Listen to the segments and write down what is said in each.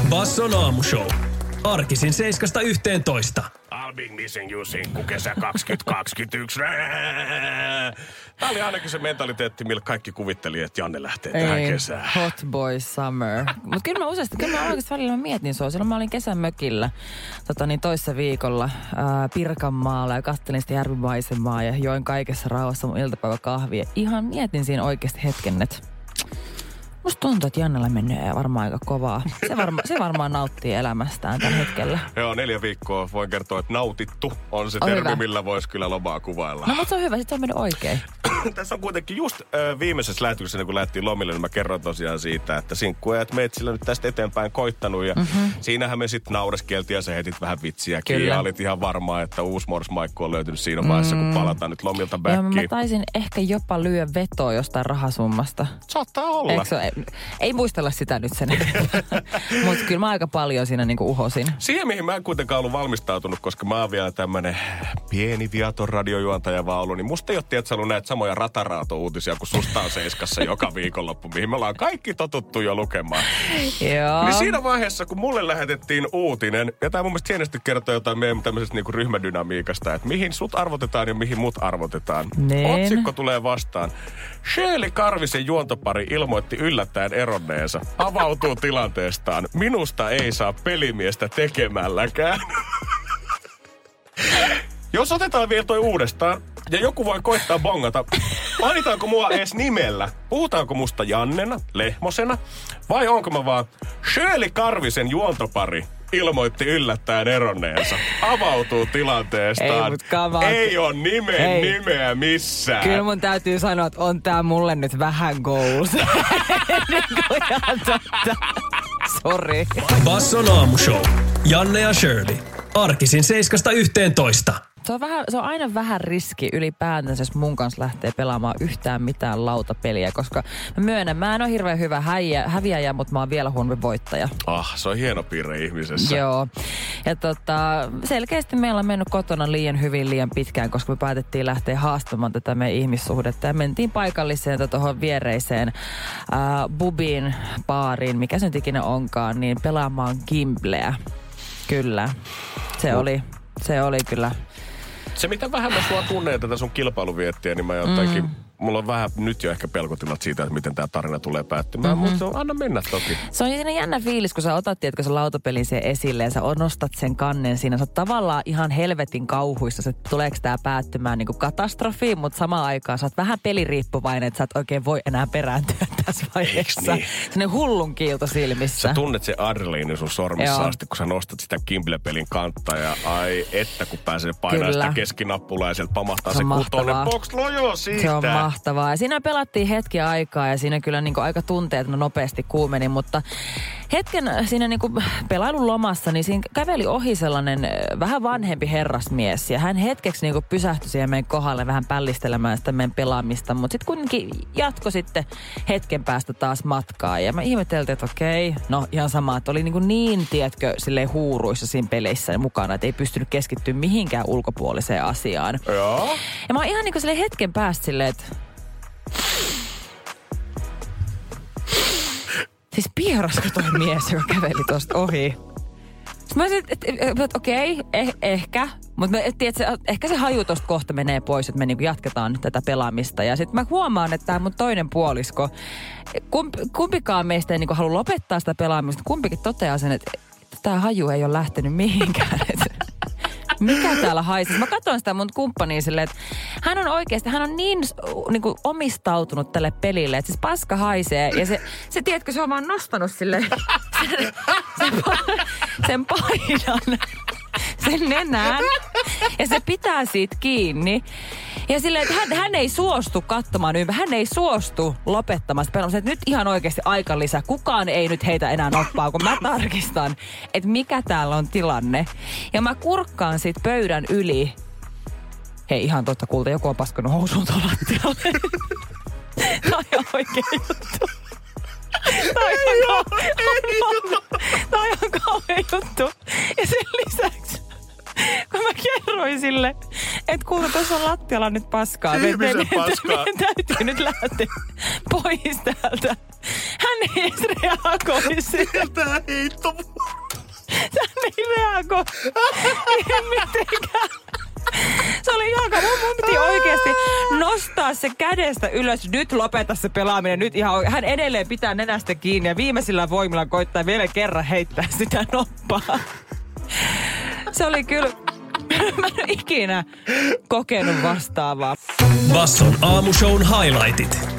Basson aamushow. Arkisin 7.11. I'll be missing you sinkku kesä 2021. Tämä oli ainakin se mentaliteetti, millä kaikki kuvitteli, että Janne lähtee tähän kesään. hot boy summer. Mutta kyllä mä useasti, kyllä mä oikeasti välillä mietin sua. Silloin mä olin kesämökillä tota niin, toissa viikolla ää, Pirkanmaalla ja kattelin sitä järvimaisemaa ja join kaikessa rauhassa mun iltapäiväkahvia. Ihan mietin siinä oikeasti hetken, että Musta tuntuu, että Jannella menee varmaan aika kovaa. Se, varma, se varmaan nauttii elämästään tällä hetkellä. Joo, neljä viikkoa voin kertoa, että nautittu on se On termi, hyvä. millä voisi kyllä lomaa kuvailla. No mutta se on hyvä, sit se on mennyt oikein. Tässä on kuitenkin just äh, viimeisessä lähetyksessä, kun lähtiin lomille, niin mä kerron tosiaan siitä, että sinkkuajat meitsillä nyt tästä eteenpäin koittanut. Ja mm-hmm. siinähän me sitten naureskeltiin ja sä heitit vähän vitsiäkin. Kyllä. Ja olit ihan varmaa, että uusi morsmaikku on löytynyt siinä vaiheessa, kun palataan nyt lomilta Joo, mä backiin. taisin ehkä jopa lyö vetoa jostain rahasummasta. Saattaa olla. Eikö se, ei, muistella sitä nyt sen. Mutta kyllä mä aika paljon siinä niinku uhosin. Siihen, mihin mä en kuitenkaan ollut valmistautunut, koska mä oon vielä tämmönen pieni viaton radiojuontaja vaan ollut, niin musta ei ole tiedä, ollut näitä samoja rataraato-uutisia kuin susta on Seiskassa joka viikonloppu, mihin me ollaan kaikki totuttu jo lukemaan. Joo. Niin siinä vaiheessa, kun mulle lähetettiin uutinen, ja tämä mun mielestä hienosti kertoo jotain meidän tämmöisestä niinku ryhmädynamiikasta, että mihin sut arvotetaan ja mihin mut arvotetaan. Niin. Otsikko tulee vastaan. Shirley Karvisen juontopari ilmoitti yllättäen eronneensa. Avautuu tilanteestaan. Minusta ei saa pelimiestä tekemälläkään. Jos otetaan vielä toi uudestaan, ja joku voi koittaa bongata, mainitaanko mua edes nimellä? Puhutaanko musta Jannena, Lehmosena, vai onko mä vaan Shirley Karvisen juontopari ilmoitti yllättäen eronneensa. Avautuu tilanteestaan. Ei, on. Ei ole nimen Ei. nimeä missään. Kyllä mun täytyy sanoa, että on tää mulle nyt vähän goals. Totta. Sori. Basson aamushow. Janne ja Shirley. Arkisin 7.11. Se on, vähän, se on aina vähän riski ylipäätänsä, jos mun kanssa lähtee pelaamaan yhtään mitään lautapeliä, koska mä myönnän, mä en ole hirveän hyvä häijä, häviäjä, mutta mä oon vielä huonompi voittaja. Ah, se on hieno piirre ihmisessä. Joo. Ja tota, selkeästi meillä on mennyt kotona liian hyvin liian pitkään, koska me päätettiin lähteä haastamaan tätä meidän ihmissuhdetta. Ja mentiin paikalliseen tuohon viereiseen äh, Bubin baariin, mikä se nyt ikinä onkaan, niin pelaamaan Gimbleä. Kyllä. Se oli, se oli kyllä. Se, mitä vähän mä sua tunnen tätä sun kilpailuviettiä, niin mä jotenkin... Mm. Mulla on vähän nyt jo ehkä pelkotilat siitä, että miten tämä tarina tulee päättymään, mm-hmm. mutta anna mennä toki. Se on siinä jännä fiilis, kun sä otat, tiedätkö, se lautapelin siihen esille ja sä nostat sen kannen siinä. Sä oot tavallaan ihan helvetin kauhuissa, että tuleeko tämä päättymään niin kuin katastrofiin, mutta samaan aikaan sä oot vähän peliriippuvainen, että sä et oikein voi enää perääntyä tässä vaiheessa. niin? Sellainen hullun kiilto silmissä. Sä tunnet se adrenaliini sun sormissa Joo. asti, kun sä nostat sitä Kimble-pelin kantta ja ai että kun pääsee painamaan Kyllä. sitä keskinappulaa ja sieltä pamahtaa Se se, on se kutonen mahtavaa. box. No joo, siitä. Se on mahtavaa. Ja siinä pelattiin hetki aikaa ja siinä kyllä niin kuin aika tunteet no nopeasti kuumeni, mutta hetken siinä niin kuin pelailun lomassa, niin siinä käveli ohi sellainen vähän vanhempi herrasmies. Ja hän hetkeksi niin kuin pysähtyi siihen meidän kohdalle vähän pällistelemään sitä meidän pelaamista, mutta sitten kuitenkin jatko sitten hetken päästä taas matkaa. Ja mä ihmeteltiin, että okei, no ihan sama, että oli niin, kuin niin tiedätkö, silleen huuruissa siinä peleissä mukana, että ei pystynyt keskittyä mihinkään ulkopuoliseen asiaan. Joo. Ja mä oon ihan niinku sille hetken päästä silleen, että... Siis pierasko toi mies, joka käveli tosta ohi. Sitten mä olisin, että et, et, okei, eh, ehkä. Mutta ehkä se haju tosta kohta menee pois, että me niinku jatketaan nyt tätä pelaamista. Ja sitten mä huomaan, että tämä mun toinen puolisko, kump, kumpikaan meistä ei niinku halua lopettaa sitä pelaamista. Kumpikin toteaa sen, että tämä haju ei ole lähtenyt mihinkään. Mikä täällä haisee? Mä katson sitä mun kumppania silleen, että hän on oikeasti, hän on niin, niin kuin omistautunut tälle pelille, että siis paska haisee. Ja se, se tiedätkö, se on vaan nostanut sille sen, sen, sen paidan, sen nenään. Ja se pitää siitä kiinni. Ja silleen, että hän, hän ei suostu katsomaan ympäri. Hän ei suostu lopettamaan sitä pelaamista. Että nyt ihan oikeasti aika lisää. Kukaan ei nyt heitä enää noppaa, kun mä tarkistan, että mikä täällä on tilanne. Ja mä kurkkaan sit pöydän yli. Hei, ihan totta kulta, joku on paskonut housuun tuolla lattialle. Tämä on ihan oikea juttu. Tämä on ihan kauhean, Tämä on ihan kauhean juttu. Ja sen lisäksi, kun mä kerroin sille, että kuule, tuossa on lattialla nyt paskaa. Me- Ihmisen me- me- paskaa. Meidän täytyy nyt lähteä pois täältä. Hän ei edes reagoi siihen. Tää heitto. Hän ei reagoi. Ei mitenkään. Se oli ihan kauan. Mun, mun piti oikeasti nostaa se kädestä ylös. Nyt lopeta se pelaaminen. Nyt ihan oikein. Hän edelleen pitää nenästä kiinni ja viimeisillä voimilla koittaa vielä kerran heittää sitä noppaa. Se oli kyllä... Mä en ikinä kokenut vastaavaa. Basson aamushown highlightit.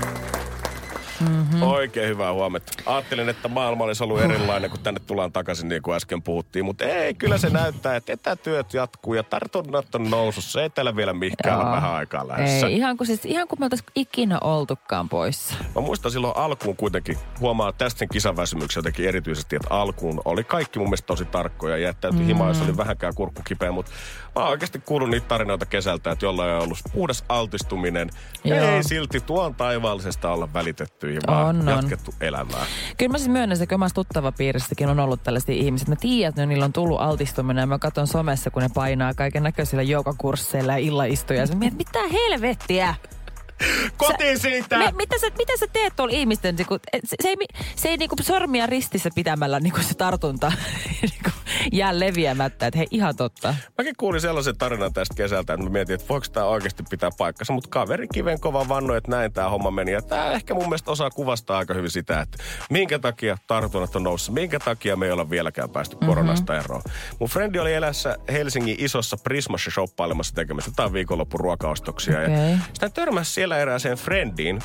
Mm. Oikein hyvää huomenta. Ajattelin, että maailma olisi ollut erilainen, kun tänne tullaan takaisin, niin kuin äsken puhuttiin. Mutta ei, kyllä se näyttää, että etätyöt jatkuu ja tartunnat on nousussa. Ei täällä vielä mihinkään ole vähän aikaa lähdössä. Ei, ihan kuin, siis, ihan kuin me oltaisiin ikinä oltukaan poissa. Mä muistan silloin alkuun kuitenkin, huomaa tästä sen kisaväsymyksen jotenkin erityisesti, että alkuun oli kaikki mun mielestä tosi tarkkoja. Jättäytyi mm. himaan, jos oli vähänkään kurkku kipeä, mutta mä oon oikeasti kuullut niitä tarinoita kesältä, että jollain on ollut puhdas altistuminen. Ja Joo. ei silti tuon taivaallisesta olla välitetty, vaan On, on. jatkettu elämää. Kyllä mä siis myönnän, että omassa tuttava piirissäkin on ollut tällaisia ihmisiä. Mä tiedän, että niillä on tullut altistuminen ja mä katson somessa, kun ne painaa kaiken näköisillä joukakursseilla ja illaistuja. Ja mä mietin, mitä helvettiä? Kotiin siitä! Me, mitä, sä, mitä sä teet tuolla ihmisten, niinku, se, se ei, se ei niinku sormia ristissä pitämällä niinku se tartunta niinku, jää leviämättä. Että hei, ihan totta. Mäkin kuulin sellaisen tarinan tästä kesältä, että mä mietin, että voiko tämä oikeasti pitää paikkansa. Mutta kaveri kiven kova vannoi, että näin tämä homma meni. Ja tämä ehkä mun mielestä osaa kuvastaa aika hyvin sitä, että minkä takia tartunnat on noussut. Minkä takia me ei olla vieläkään päästy koronasta eroon. Mun frendi oli elässä Helsingin isossa Prismassa shoppailemassa tekemässä jotain viikonloppun ruokaostoksia. Ja sitä törmäsi siellä erääseen frendiin,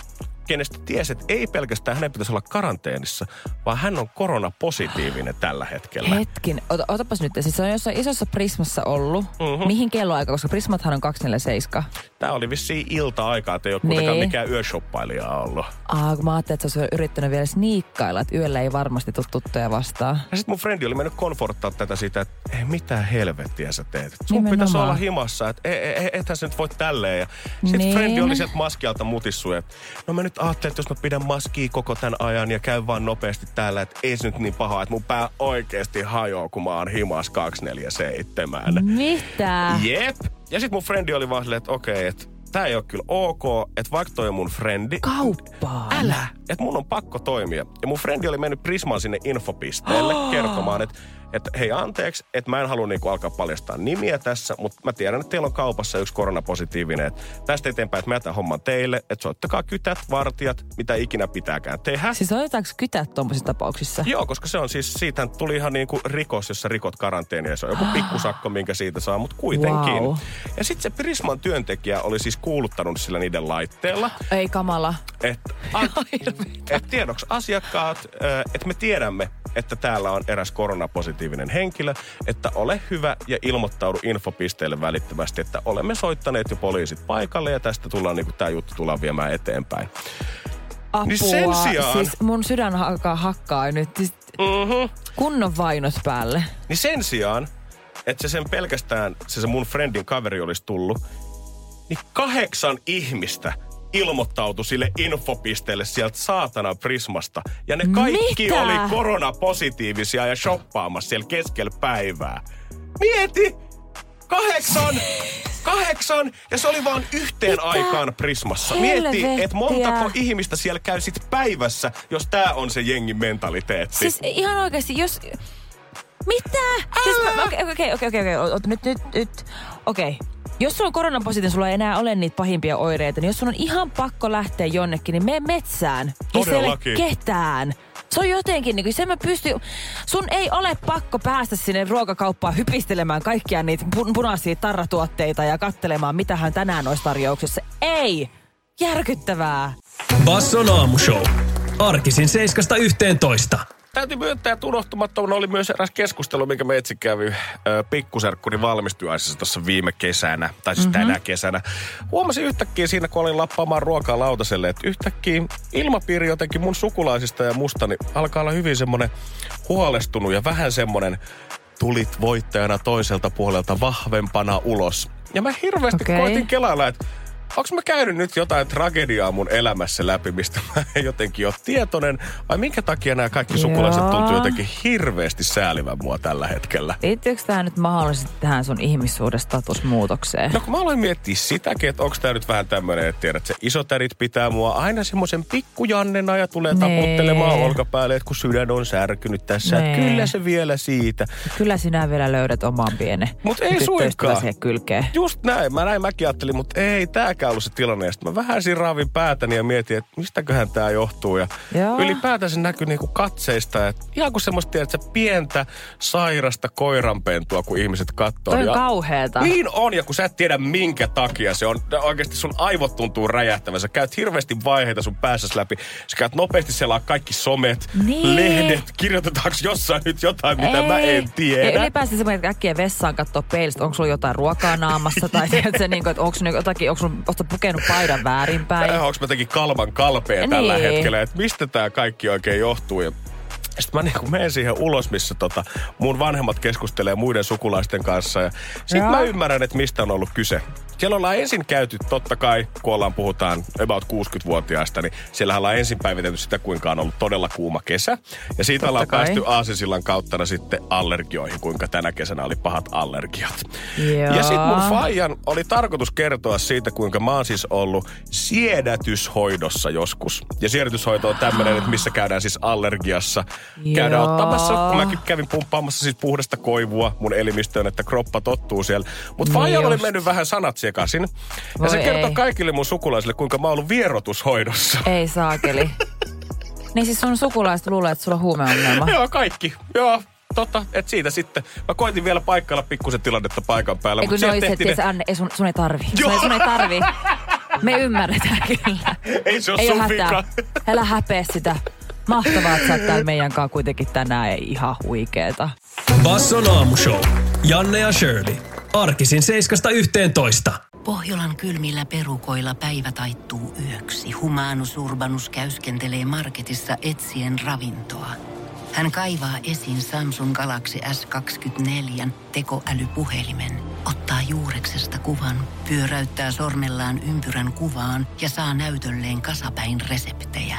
kenestä tiesi, että ei pelkästään hänen pitäisi olla karanteenissa, vaan hän on koronapositiivinen tällä hetkellä. Hetkin, ota, otapas nyt. Siis se on jossain isossa Prismassa ollut. Mm-hmm. Mihin kelloaika, koska Prismathan on 247. Tämä oli vissiin ilta-aikaa, että ei ole kuitenkaan Niin. mikään yöshoppailija ollut. Ah, kun mä ajattelin, että se olisi yrittänyt vielä sniikkailla, että yöllä ei varmasti tule tuttuja vastaan. Ja sitten mun frendi oli mennyt konforttaa tätä siitä, että ei mitä helvettiä sä teet. Sun Nimenomaan. pitäisi olla himassa, että e, e, e, ethän sä nyt voi tälleen. Ja sitten Niin. frendi oli sieltä maskialta mutissu, että no mä nyt ajattelin, että jos mä pidän maskia koko tämän ajan ja käyn vaan nopeasti täällä, että ei se nyt niin paha, että mun pää oikeasti hajoaa, kun mä oon himas 247. Mitä? Jep. Ja sitten mun frendi oli vaan silleen, että okei, että tää ei ole kyllä ok, että vaikka toi on mun frendi, Kauppaan. älä, että mun on pakko toimia. Ja mun frendi oli mennyt Prismaan sinne infopisteelle kertomaan, että että hei anteeksi, että mä en halua niinku alkaa paljastaa nimiä tässä, mutta mä tiedän, että teillä on kaupassa yksi koronapositiivinen. Että tästä eteenpäin, että mä jätän homman teille, että soittakaa kytät, vartijat, mitä ikinä pitääkään tehdä. Siis otetaanko kytät tuommoisissa tapauksissa? Joo, koska se on siis, siitä tuli ihan niinku rikos, jos sä rikot karanteenia. Se on joku pikkusakko, minkä siitä saa, mutta kuitenkin. Wow. Ja sitten se Prisman työntekijä oli siis kuuluttanut sillä niiden laitteella, Ei kamala. että et tiedoksi asiakkaat, että me tiedämme, että täällä on eräs koronapositiivinen henkilö, että ole hyvä ja ilmoittaudu infopisteelle välittömästi, että olemme soittaneet jo poliisit paikalle ja tästä tullaan, niin tämä juttu tullaan viemään eteenpäin. Apua. Niin sen sijaan- Siis mun sydän hakkaa, hakkaa nyt. Siis Mm-hmm. kunnon vainot päälle. Niin sen sijaan, että se sen pelkästään, se, se mun friendin kaveri olisi tullut, niin kahdeksan ihmistä ilmoittautui sille infopisteelle sieltä saatana Prismasta. Ja ne kaikki Mitä? oli koronapositiivisia ja shoppaamassa siellä keskellä päivää. Mieti! Kahdeksan! Kahdeksan! Ja se oli vaan yhteen Mitä aikaan Prismassa. Mieti, helvettiä? että montako ihmistä siellä käy sit päivässä, jos tää on se jengin mentaliteetti. Siis ihan oikeasti, jos... Mitä? Siis mä- Okei, okei, okei, okei, okei. Ota Nyt, nyt, nyt. Okei. Jos sulla on koronapositiivinen, sulla ei enää ole niitä pahimpia oireita, niin jos sun on ihan pakko lähteä jonnekin, niin mene metsään. Missä ei Todellakin. ketään. Se on jotenkin, niin kuin, se mä pystyn, sun ei ole pakko päästä sinne ruokakauppaan hypistelemään kaikkia niitä pu- punaisia tarratuotteita ja kattelemaan, mitä hän tänään olisi tarjouksessa. Ei! Järkyttävää. Basson aamushow. Arkisin 7.11. täytyy myöntää, että unohtumattomana oli myös eräs keskustelu, minkä me itse kävi äh, pikkuserkkuni valmistujaisessa tuossa viime kesänä, tai siis mm-hmm. tänä kesänä. Huomasin yhtäkkiä siinä, kun olin lappaamaan ruokaa lautaselle, että yhtäkkiä ilmapiiri jotenkin mun sukulaisista ja musta niin alkaa olla hyvin semmoinen huolestunut ja vähän semmoinen tulit voittajana toiselta puolelta vahvempana ulos. Ja mä hirveästi okay. Koitin kelailla, että onko mä käynyt nyt jotain tragediaa mun elämässä läpi, mistä mä en jotenkin ole tietoinen, vai minkä takia nämä kaikki sukulaiset Joo. tuntuu jotenkin hirveästi säälivän mua tällä hetkellä? Liittyykö tämä nyt mahdollisesti tähän sun ihmissuhdestatusmuutokseen? No kun mä aloin miettiä sitäkin, että onko tämä nyt vähän tämmöinen, että tiedät, se isotärit pitää mua aina semmoisen pikkujannena ja tulee Nee. taputtelemaan olkapäälle, että kun sydän on särkynyt tässä, että Nee. kyllä se vielä siitä. Kyllä sinä vielä löydät oman pienen Mut ei suinkaan. kylkeen. Just näin, mä näin mäkin ajattelin, mutta ei tääkään ollut se tilanne. Ja sitten mä vähän siinä raavin päätäni ja mietin, että mistäköhän tämä johtuu. Ja Joo. ylipäätään se näkyy niinku katseista, että ihan kuin semmoista tiedät, pientä sairasta koiranpentua, kun ihmiset katsoo. Toi on ja kauheeta. Niin on, ja kun sä et tiedä minkä takia se on, oikeasti sun aivot tuntuu räjähtävän. Sä käyt hirveästi vaiheita sun päässäsi läpi. Sä käyt nopeasti selaa kaikki somet, Niin. lehdet, kirjoitetaanko jossain nyt jotain, mitä mä en tiedä. Ja ylipäänsä semmoinen, että äkkiä vessaan katsoo peilistä, onko sulla jotain ruokaa naamassa tai tiedätkö, niin kuin, että onko sulla jotakin, onko sulla, sulla pukenut paidan väärinpäin. Onko mä jotenkin kalman kalpea tällä Niin. hetkellä, että mistä tämä kaikki oikein johtuu. Ja sitten mä niinku menen siihen ulos, missä tota, mun vanhemmat keskustelee muiden sukulaisten kanssa. Ja sitten Joo. mä ymmärrän, että mistä on ollut kyse. Siellä ollaan ensin käyty, totta kai, kun ollaan puhutaan about 60-vuotiaista, niin siellä ollaan ensin päivitetty sitä, kuinka on ollut todella kuuma kesä. Ja siitä Totta ollaan kai. päästy Aasinsillan kautta sitten allergioihin, kuinka tänä kesänä oli pahat allergiat. Joo. Ja sitten mun faijan oli tarkoitus kertoa siitä, kuinka mä oon siis ollut siedätyshoidossa joskus. Ja siedätyshoito on tämmöinen, että missä käydään siis allergiassa. Käydään Joo. ottamassa, kun mäkin kävin pumppaamassa siis puhdasta koivua mun elimistöön, että kroppa tottuu siellä. Mutta Niin faijalla oli mennyt vähän sanat sekaisin. Ja se kertoo ei. kaikille mun sukulaisille, kuinka mä oon ollut vierotushoidossa. Ei saakeli. niin siis sun sukulaiset luulee, että sulla on huumeongelma. Joo, kaikki. Joo, totta. Että siitä sitten. Mä koitin vielä paikkailla pikkusen tilannetta paikan päällä. Ei kun mut sieltä noi tehtiin ne- Anne, ei sun, sun ei tarvi. Sun Joo. ei, sun ei tarvi. Me ymmärretään kyllä. Ei se ole ei sun vika. Älä häpeä sitä. Mahtavaa, että sä oot täällä meidän kanssa kuitenkin tänään. Ei ihan huikeeta. Basson aamushow. Janne ja Shirley. Arkisin 7.11. Pohjolan kylmillä perukoilla päivä taittuu yöksi. Humanus Urbanus käyskentelee marketissa etsien ravintoa. Hän kaivaa esiin Samsung Galaxy S24 tekoälypuhelimen, ottaa juureksesta kuvan, pyöräyttää sormellaan ympyrän kuvaan ja saa näytölleen kasapäin reseptejä.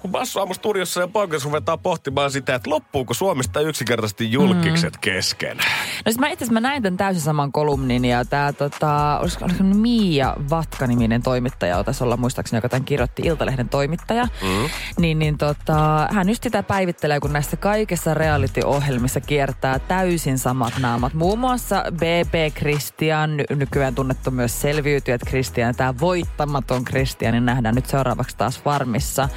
Kun Bassu aamu studiossa ja poikas ruvetaan pohtimaan sitä, että loppuuko Suomesta yksinkertaisesti julkikset mm. kesken. No siis mä itse mä näin tämän täysin saman kolumnin ja tää tota, olisiko, olisiko Miia Vatka-niminen toimittaja, taisi olla muistaakseni, joka tämän kirjoitti Iltalehden toimittaja. Mm. Niin, niin tota, hän just sitä päivittelee, kun näissä kaikissa reality-ohjelmissa kiertää täysin samat naamat. Muun muassa BB Christian, ny- nykyään tunnettu myös selviytyjät Christian, tämä voittamaton Christian, niin nähdään nyt seuraavaksi taas Farmissa.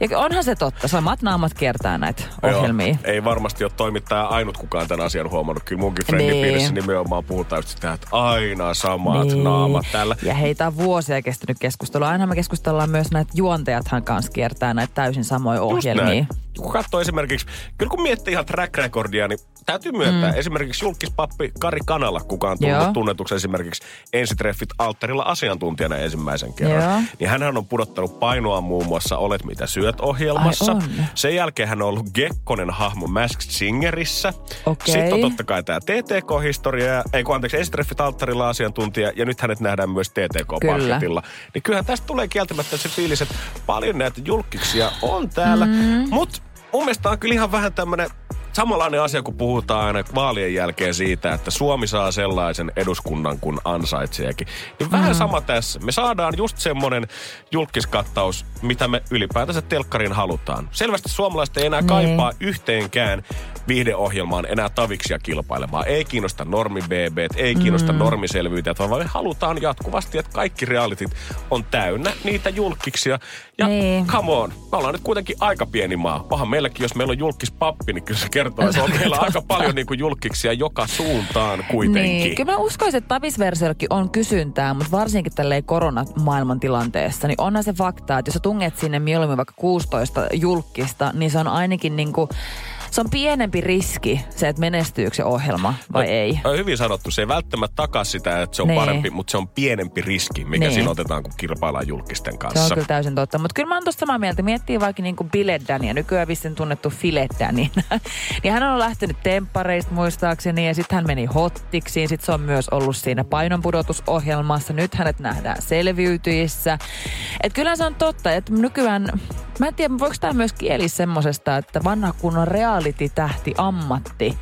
Ja onhan se totta, samat naamat kiertää näitä ohjelmia. Joo, ei varmasti ole toimittaja ainut kukaan tämän asian huomannut. Kyllä munkin friendipiirissä Niin. nimenomaan puhutaan just sitä, että aina samat niin. naamat täällä. Ja heitä on vuosia kestänyt keskustelua. Aina me keskustellaan myös näitä juontajathan kanssa kiertää näitä täysin samoja ohjelmia. Kun katsoo esimerkiksi, kyllä kun miettii ihan track recordia, niin täytyy myöntää mm. esimerkiksi julkispappi Kari Kanala, kuka on tullut Joo. tunnetuksi esimerkiksi ensitreffit alttarilla asiantuntijana ensimmäisen kerran. Joo. Niin hän on pudottanut painoa muun muassa Olet mitä syöt ohjelmassa. Sen jälkeen hän on ollut Gekkonen hahmo Masked Singerissä. Okei. Sitten on totta kai tämä TTK-historia, ei kun anteeksi, ensitreffit alttarilla asiantuntija, ja nyt hänet nähdään myös TTK-paketilla. Niin kyllähän tästä tulee kieltämättä se fiilis, että paljon näitä julkkiksia on täällä, mm. mutta mun mielestä on kyllä ihan vähän tämmöinen samanlainen asia, kun puhutaan aina vaalien jälkeen siitä, että Suomi saa sellaisen eduskunnan kuin ansaitseekin. Niin vähän sama tässä. Me saadaan just semmoinen julkiskattaus, mitä me ylipäätänsä telkkariin halutaan. Selvästi suomalaiset ei enää Niin. kaipaa yhteenkään viihdeohjelmaan enää taviksia kilpailemaan. Ei kiinnosta normi BB, ei kiinnosta mm. normiselvyyttä, vaan me halutaan jatkuvasti, että kaikki realitit on täynnä niitä julkkiksia. Ja Niin. come on, me ollaan nyt kuitenkin aika pieni maa. Pahan meilläkin, jos meillä on julkis pappi, niin kyllä se kertoo kertoo, että on meillä aika paljon niin kuin julkiksia joka suuntaan kuitenkin. Niin, kyllä mä uskoisin, että tapisversiollakin on kysyntää, mutta varsinkin tälleen koronamaailman tilanteessa, niin onhan se fakta, että jos sä tunget sinne mieluummin vaikka 16 julkista, niin se on ainakin niin kuin se on pienempi riski se, että menestyykö se ohjelma vai no, ei. On hyvin sanottu. Se ei välttämättä takaa sitä, että se on Niin. parempi, mutta se on pienempi riski, mikä Niin. siinä otetaan, kun kilpaillaan julkisten Se on kanssa. kyllä täysin totta. Mutta kyllä mä oon tosta samaa mieltä. Miettii vaikka niin kuin Biledania, nykyään vissiin tunnettu Filedani. niin hän on lähtenyt temppareista muistaakseni ja sitten hän meni hottiksiin. Sitten se on myös ollut siinä painonpudotusohjelmassa. Nyt hänet nähdään selviytyissä. Et kyllä se on totta, että nykyään... Mä en tiedä, voiko tämä myös kieli semmosesta, että vanha kunnon reality-tähti ammatti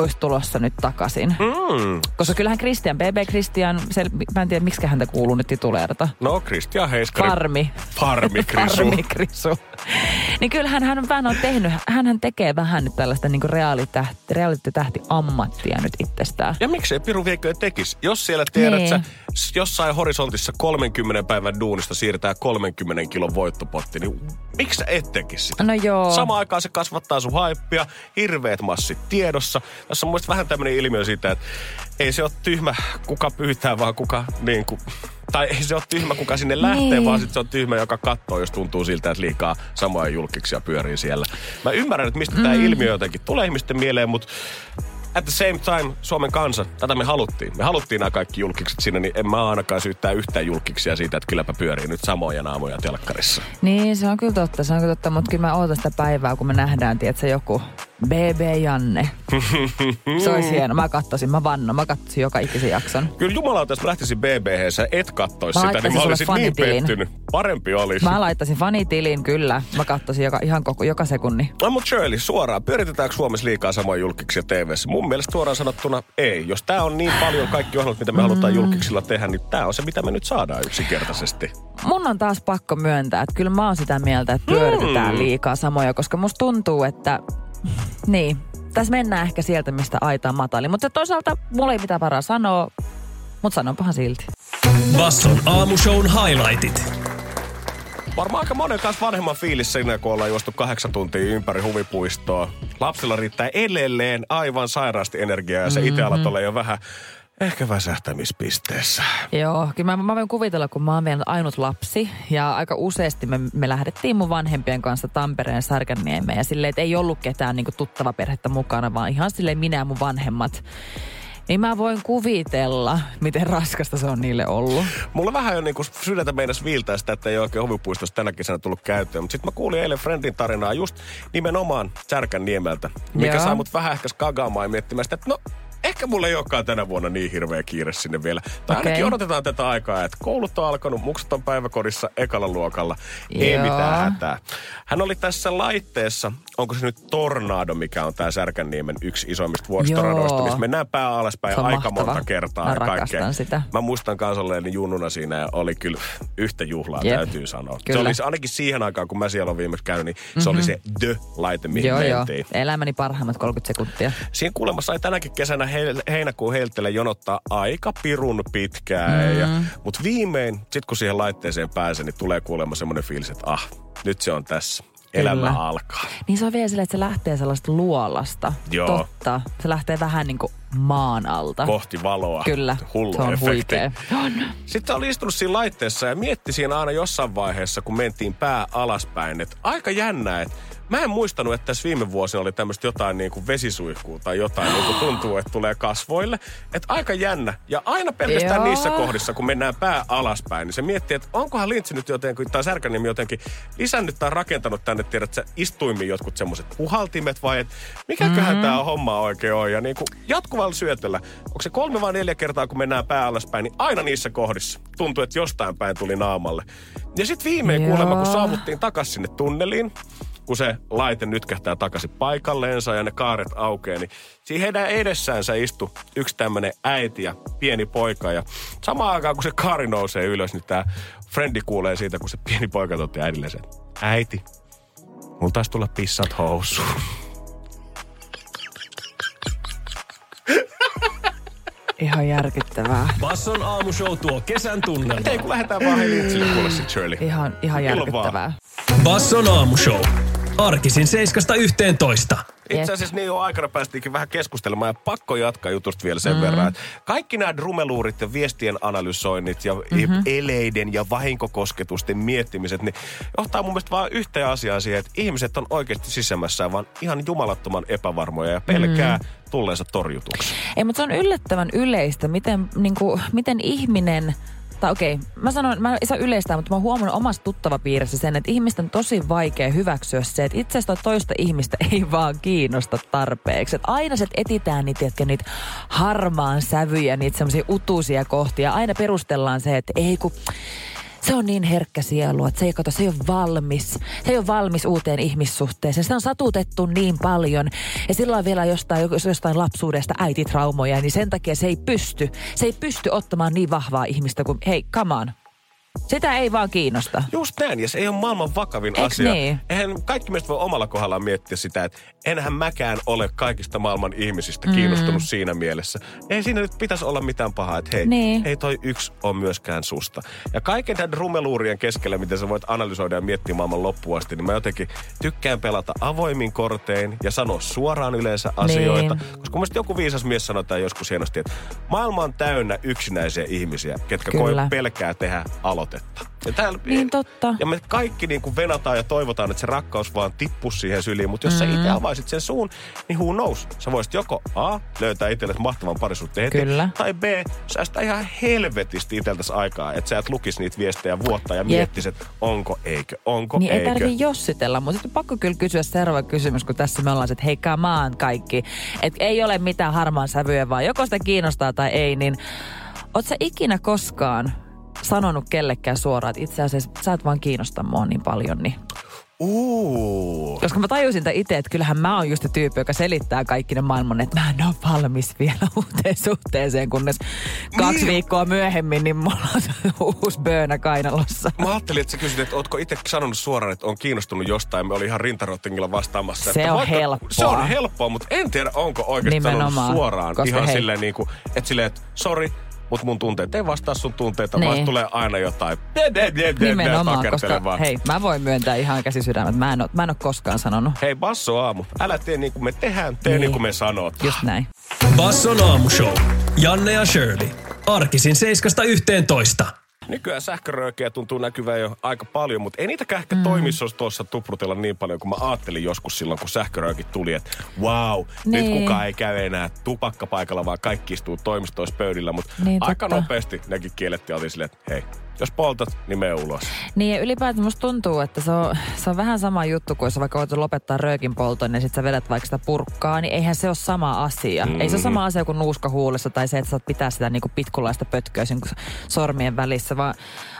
olisi tulossa nyt takaisin. Mm. Koska kyllähän Christian, BB Christian, se, mä en tiedä miksi häntä kuuluu nyt tituleerata. No, Kristian Heiskari. Farmi. Farmi, Krisu. Farmi Krisu. niin kyllähän hän vähän on tehnyt, hän tekee vähän nyt tällaista niin reaalitähti, reaalitähti ammattia nyt itsestään. Ja miksei Piru Viekö tekisi? Jos siellä tiedät, niin. sä jossain horisontissa 30 päivän duunista siirtää 30 kilon voittopotti, niin miksi sä et tekisi sitä? No joo. Samaan aikaan se kasvattaa sun haippia, hirveät massit tiedossa. Tässä on mielestä vähän tämmöinen ilmiö siitä, että ei se ole tyhmä, kuka pyytää, vaan kuka niin kuin, tai ei se ole tyhmä, kuka sinne lähtee, Niin. vaan sit se on tyhmä, joka katsoo, jos tuntuu siltä, että liikaa samoja julkiksia pyörii siellä. Mä ymmärrän, että mistä mm. tämä ilmiö jotenkin tulee ihmisten mieleen, mutta at the same time, Suomen kansa, tätä me haluttiin. Me haluttiin nämä kaikki julkikset sinne, niin en mä ainakaan syyttää yhtään julkiksia siitä, että kylläpä pyörii nyt samoja naamoja telkkarissa. Niin, se on kyllä totta, se on kyllä totta, mutta kyllä mä ootan sitä päivää, kun me nähdään, tiedätkö, joku BB Janne. se olisi hieno. Mä katsoisin, mä vannon, mä katsoisin joka ikisen jakson. Kyllä jumalauta, jos mä lähtisin BB, sä et kattoisi sitä, niin mä olisin niin pettynyt. Parempi olisi. Mä laittaisin fanitilin, kyllä. Mä katsoisin joka, ihan koko, joka sekunni. No mutta Shirley, suoraan, pyöritetäänkö Suomessa liikaa samoja julkiksia tv Mun mielestä suoraan sanottuna ei. Jos tää on niin paljon kaikki ohjelmat, mitä me halutaan Mm. julkiksilla tehdä, niin tää on se, mitä me nyt saadaan yksinkertaisesti. Mun on taas pakko myöntää, että kyllä mä oon sitä mieltä, että pyöritetään Mm. liikaa samoja, koska musta tuntuu, että niin, tässä mennään ehkä sieltä, mistä aita on matali. Mutta toisaalta mulla ei mitään varaa sanoa, mutta sanonpahan silti. Basson aamushown highlightit. Varmaan aika monen kanssa vanhemman fiilis siinä, kun ollaan juostu kahdeksan tuntia ympäri huvipuistoa. Lapsilla riittää edelleen aivan sairaasti energiaa ja se Mhm. itse alat olla jo vähän ehkä väsähtämispisteessä. Joo, kyllä mä, mä voin kuvitella, kun mä oon vielä ainut lapsi ja aika useasti me, me lähdettiin mun vanhempien kanssa Tampereen Särkänniemeen ja silleen, että ei ollut ketään niinku tuttava perhettä mukana, vaan ihan silleen minä ja mun vanhemmat. Niin mä voin kuvitella, miten raskasta se on niille ollut. Mulla vähän jo niinku sydäntä meinas viiltää sitä, että ei oikein huvipuistossa tänä kesänä tullut käyttöön. Mutta sitten mä kuulin eilen Friendin tarinaa just nimenomaan Särkänniemeltä, mikä Joo. sai mut vähän ehkä skagaamaan ja miettimään sitä, että no ehkä mulla ei olekaan tänä vuonna niin hirveä kiire sinne vielä. Tai Okei. ainakin odotetaan tätä aikaa, että koulut on alkanut, mukset on päiväkodissa ekalla luokalla. Ei Joo. mitään hätää. Hän oli tässä laitteessa, onko se nyt Tornado, mikä on tämä Särkänniemen yksi isoimmista vuoristoradoista, Joo. missä mennään pää alaspäin aika mahtava. monta kertaa. Mä ja kaikkea. sitä. Mä muistan kanssa olleeni junnuna siinä ja oli kyllä yhtä juhlaa, Jep. täytyy sanoa. Se Kyllä. oli se, ainakin siihen aikaan, kun mä siellä olen viimeksi käynyt, niin se oli se The-laite, mihin Joo, joo. mentiin. Elämäni parhaimmat 30 sekuntia. Siinä kuulemma sai tänäkin kesänä he, heinäkuun heiltele jonottaa aika pirun pitkään. Mm. Ja, mutta viimein, sit kun siihen laitteeseen pääsee, niin tulee kuulemma semmoinen fiilis, että ah, nyt se on tässä. Elämä Kyllä. alkaa. Niin se on vielä silleen, että se lähtee sellaista luolasta. Joo. Totta. Se lähtee vähän niin kuin maan alta. Kohti valoa. Kyllä. Hullu se on efekti. huikea. On. Sitten oli istunut siinä laitteessa ja mietti siinä aina jossain vaiheessa, kun mentiin pää alaspäin, että aika jännä, että mä en muistanut, että tässä viime vuosina oli tämmöistä jotain niin kuin vesisuihkua tai jotain, niin kuin tuntuu, että tulee kasvoille. Että aika jännä. Ja aina pelkästään Joo. niissä kohdissa, kun mennään pää alaspäin, niin se miettii, että onkohan Lintsi nyt jotenkin, tai Särkäniemi jotenkin lisännyt tai rakentanut tänne, tiedät sä, istuimiin jotkut semmoiset puhaltimet vai, että mikäköhän Mhm. mm-hmm. tämä homma oikein on. Ja niin kuin jatkuvalla syötöllä, onko se kolme vai neljä kertaa, kun mennään pää alaspäin, niin aina niissä kohdissa tuntuu, että jostain päin tuli naamalle. Ja sitten viimein Joo. kuulemma, kun saavuttiin takaisin sinne tunneliin, kun se laite nytkähtää takaisin paikalleensa ja ne kaaret aukeaa, niin siinä heidän edessäänsä istui yksi tämmöinen äiti ja pieni poika. Ja samaan aikaan, kun se kaari nousee ylös, niin tämä frendi kuulee siitä, kun se pieni poika toteaa äidille sen, äiti, mulla taisi tulla pissat housuun. Ihan järkyttävää. Basson aamushow tuo kesän tunnelma. Ei kun lähdetään vaan Helintsille kuule sit Shirley. Ihan, ihan järkyttävää. Basson aamushow. Arkisin 7.11. Itse asiassa niin jo aikana päästiinkin vähän keskustelemaan ja pakko jatkaa jutusta vielä sen mm. verran, että kaikki nämä drumeluurit ja viestien analysoinnit ja mm-hmm. eleiden ja vahinkokosketusten miettimiset, niin johtaa mun mielestä vaan yhteen asiaan siihen, että ihmiset on oikeasti sisämässään vaan ihan jumalattoman epävarmoja ja pelkää mm. tulleensa torjutuksi. Ei, mutta se on yllättävän yleistä, miten, niin kuin, miten ihminen tai okei, okay, mä sanon, mä en saa yleistää, mutta mä huomannut omassa tuttavapiirissä sen, että ihmisten on tosi vaikea hyväksyä se, että itse asiassa toista ihmistä ei vaan kiinnosta tarpeeksi. Että aina se etitään niitä, tiedätkö, niitä harmaan sävyjä, niitä semmoisia utuisia kohtia. Aina perustellaan se, että ei kun se on niin herkkä sielu, että se ei, kato, se ei ole valmis. Se ei ole valmis uuteen ihmissuhteeseen. Se on satutettu niin paljon. Ja silloin vielä jostain, jostain lapsuudesta äititraumoja, niin sen takia se ei pysty. Se ei pysty ottamaan niin vahvaa ihmistä kuin, hei, come on. Sitä ei vaan kiinnosta. Just näin, ja se ei ole maailman vakavin Eiks asia. niin? Eihän kaikki meistä voi omalla kohdallaan miettiä sitä, että enhän mäkään ole kaikista maailman ihmisistä kiinnostunut mm. siinä mielessä. Ei siinä nyt pitäisi olla mitään pahaa, että hei, Niin. ei toi yksi on myöskään susta. Ja kaiken tämän rumeluurien keskellä, miten sä voit analysoida ja miettiä maailman loppuun asti, niin mä jotenkin tykkään pelata avoimin kortein ja sanoa suoraan yleensä asioita. Niin. Koska mun joku viisas mies sanoi joskus hienosti, että maailma on täynnä yksinäisiä ihmisiä, ketkä Kyllä. koi pelkää tehdä aloitetta. Ja, täällä, Niin totta. ja me kaikki niin kuin venataan ja toivotaan, että se rakkaus vaan tippus siihen syliin. Mutta jos mm. sä itse avaisit sen suun, niin who knows? Sä voisit joko A, löytää itsellesi mahtavan parisuhteen heti, Kyllä. tai B, säästää ihan helvetisti itseltäsi aikaa, että sä et lukisi niitä viestejä vuotta ja Jep. miettisit, että onko, eikö, onko, Niin ei eikö. tarvi jossitella, mutta sitten pakko kyllä kysyä seuraava kysymys, kun tässä me ollaan, että hei maan kaikki. Että ei ole mitään harmaan sävyä, vaan joko sitä kiinnostaa tai ei, niin sä ikinä koskaan sanonut kellekään suoraan, että itse asiassa sä et vaan kiinnosta mua niin paljon, niin Uuu. koska mä tajusin tämän itse, että kyllähän mä oon just se tyyppi, joka selittää kaikki ne maailman, että mä en ole valmis vielä uuteen suhteeseen, kunnes kaksi Niin. viikkoa myöhemmin, niin mulla on uusi böönä kainalossa. Mä ajattelin, että sä kysyt, että ootko itse sanonut suoraan, että on kiinnostunut jostain. Me oli ihan rintarottingilla vastaamassa. Se että on helppoa. Se on helppoa, mutta en tiedä, onko oikeasti sanonut suoraan. ihan hei. silleen niin kuin, että silleen, että sori, mutta mun tunteet ei vastaa sun tunteita, Niin. vaan tulee aina jotain. Nimenomaan, koska vaan. hei, mä voin myöntää ihan käsi sydämet. Mä en ole, mä en ole koskaan sanonut. Hei, basso aamu. Älä tee niin kuin me tehdään, tee niin, Niin. kuin me sanot. Just näin. Basson aamushow. Janne ja Shirley. Arkisin 7.11. Nykyään sähköröökiä tuntuu näkyvän jo aika paljon, mutta ei niitäkään ehkä mm. toimistossa tuossa tuprutella niin paljon kuin mä ajattelin joskus silloin, kun sähköröökit tuli, että wow, niin. nyt kukaan ei käy enää tupakkapaikalla, vaan kaikki istuu toimistoissa pöydillä, mutta Niin, aika totta. nopeasti nekin kiellettiin oltiin silleen, että hei, jos poltat, niin me ulos. Niin ja ylipäätään musta tuntuu, että se on, se on vähän sama juttu, kuin jos vaikka voit lopettaa röökin polton ja sit sä vedät vaikka sitä purkkaa, niin eihän se ole sama asia. Mm-hmm. Ei se ole sama asia kuin nuuska huulessa tai se, että sä saat pitää sitä niinku pitkulaista pötköä sen sormien välissä, vaan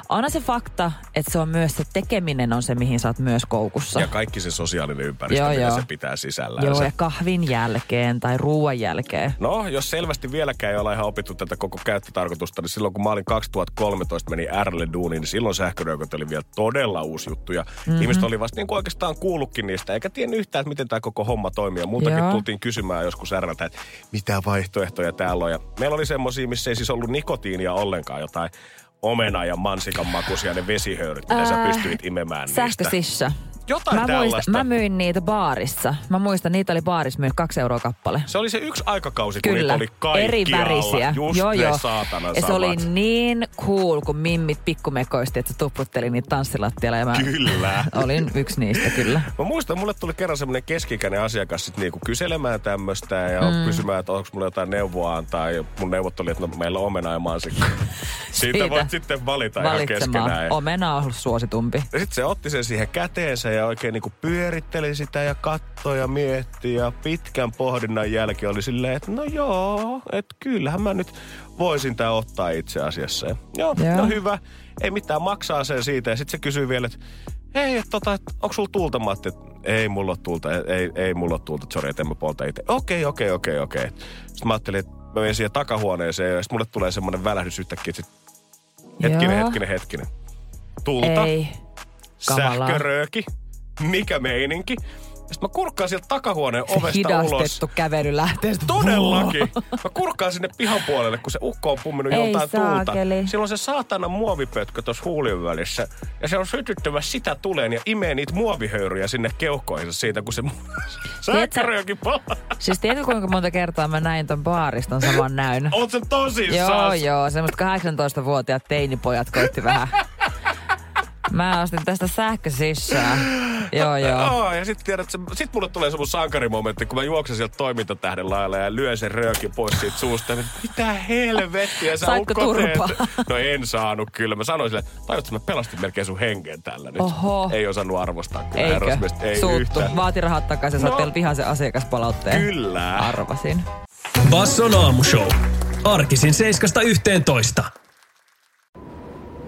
onhan se fakta, että se on myös se tekeminen on se, mihin sä oot myös koukussa. Ja kaikki se sosiaalinen ympäristö, Joo, mitä joo. se pitää sisällään. Joo, ja kahvin jälkeen tai ruoan jälkeen. No, jos selvästi vieläkään ei olla ihan opittu tätä koko käyttötarkoitusta, niin silloin kun mä olin 2013, meni Rlle duuniin, niin silloin sähköröököt oli vielä todella uusi juttu. Ja Mhm. mm-hmm. ihmiset oli vasta niin kuin oikeastaan kuullutkin niistä, eikä tiennyt yhtään, että miten tämä koko homma toimii. Ja multakin Joo. tultiin kysymään joskus Rltä, että mitä vaihtoehtoja täällä on. Ja meillä oli semmosia, missä ei siis ollut nikotiinia ollenkaan, jotain omena ja mansikan makuisia ne vesihöyryt, mitä sä Ää, pystyit imemään niistä. Sähkösissa. Jotain mä, tällaista. mä myin niitä baarissa. Mä muistan, niitä oli baarissa myy kaksi euroa kappale. Se oli se yksi aikakausi, kun Kyllä, niitä oli kaikki eri värisiä. Just joo, joo. ja se oli niin cool, kun mimmit pikkumekoisti, että se tuprutteli niitä tanssilattialla. Ja mä Kyllä. olin yksi niistä kyllä. Mä muistan, mulle tuli kerran semmoinen keski-ikäinen asiakas sit niinku kyselemään tämmöistä ja mm. kysymään, että onko mulla jotain neuvoa antaa. Ja mun neuvot oli, että no, meillä on omena ja mansikka. Siitä, Siitä voit sitten valita ihan keskenään. Omena on ollut suositumpi. Ja sitten se otti sen siihen käteensä ja oikein niinku pyöritteli sitä ja kattoi ja mietti. Ja pitkän pohdinnan jälkeen oli silleen, että no joo, että kyllähän mä nyt voisin tää ottaa itse asiassa. Ja, joo, Joo. no hyvä. Ei mitään maksaa sen siitä. Ja sitten se kysyy vielä, että hei, et tota, et onko sulla tulta? Mä että ei mulla ole tulta, ei, ei mulla ole tulta, sori, että en mä polta itse. Okei, okei, okei, okei. Sitten mä ajattelin, että mä menen siihen takahuoneeseen ja sitten mulle tulee semmoinen välähdys yhtäkkiä, että sit, hetkinen, Joo. hetkinen, hetkinen. Tulta, Ei. Kamalaa. sähkörööki, mikä meininki. Sitten mä kurkkaan sieltä takahuoneen ovesta ulos. Hidastettu kävely lähtee. Todellakin. Mä kurkkaan sinne pihan puolelle, kun se ukko on pumminut Ei joltain saakeli. tuulta. Silloin se saatana muovipötkö tuossa huulin välissä. Ja se on sytyttämässä sitä tuleen ja imee niitä muovihöyryjä sinne keuhkoihinsa siitä, kun se sähkäröökin palaa. Siis tiedätkö kuinka monta kertaa mä näin ton baariston saman näyn? Oot sen tosissaan? Joo, joo. Semmoiset 18-vuotiaat teinipojat koitti vähän. Mä ostin tästä sähkösissää. Joo, joo. Oh, ja sitten tiedät, se, sit mulle tulee semmoinen sankarimomentti, kun mä juoksen sieltä toimintatähden lailla ja lyön sen röökin pois siitä suusta. Ja mitä helvettiä sä Saitko turpaa? No en saanut kyllä. Mä sanoin sille, tajutko mä pelastin melkein sun hengen tällä nyt. Oho. Ei osannut arvostaa kyllä Eikö? Ei Suuttu. yhtään. Vaati rahat takaisin. Sä No. no. vihaisen asiakaspalautteen. Kyllä. Arvasin. Basson aamushow. Arkisin 7.11.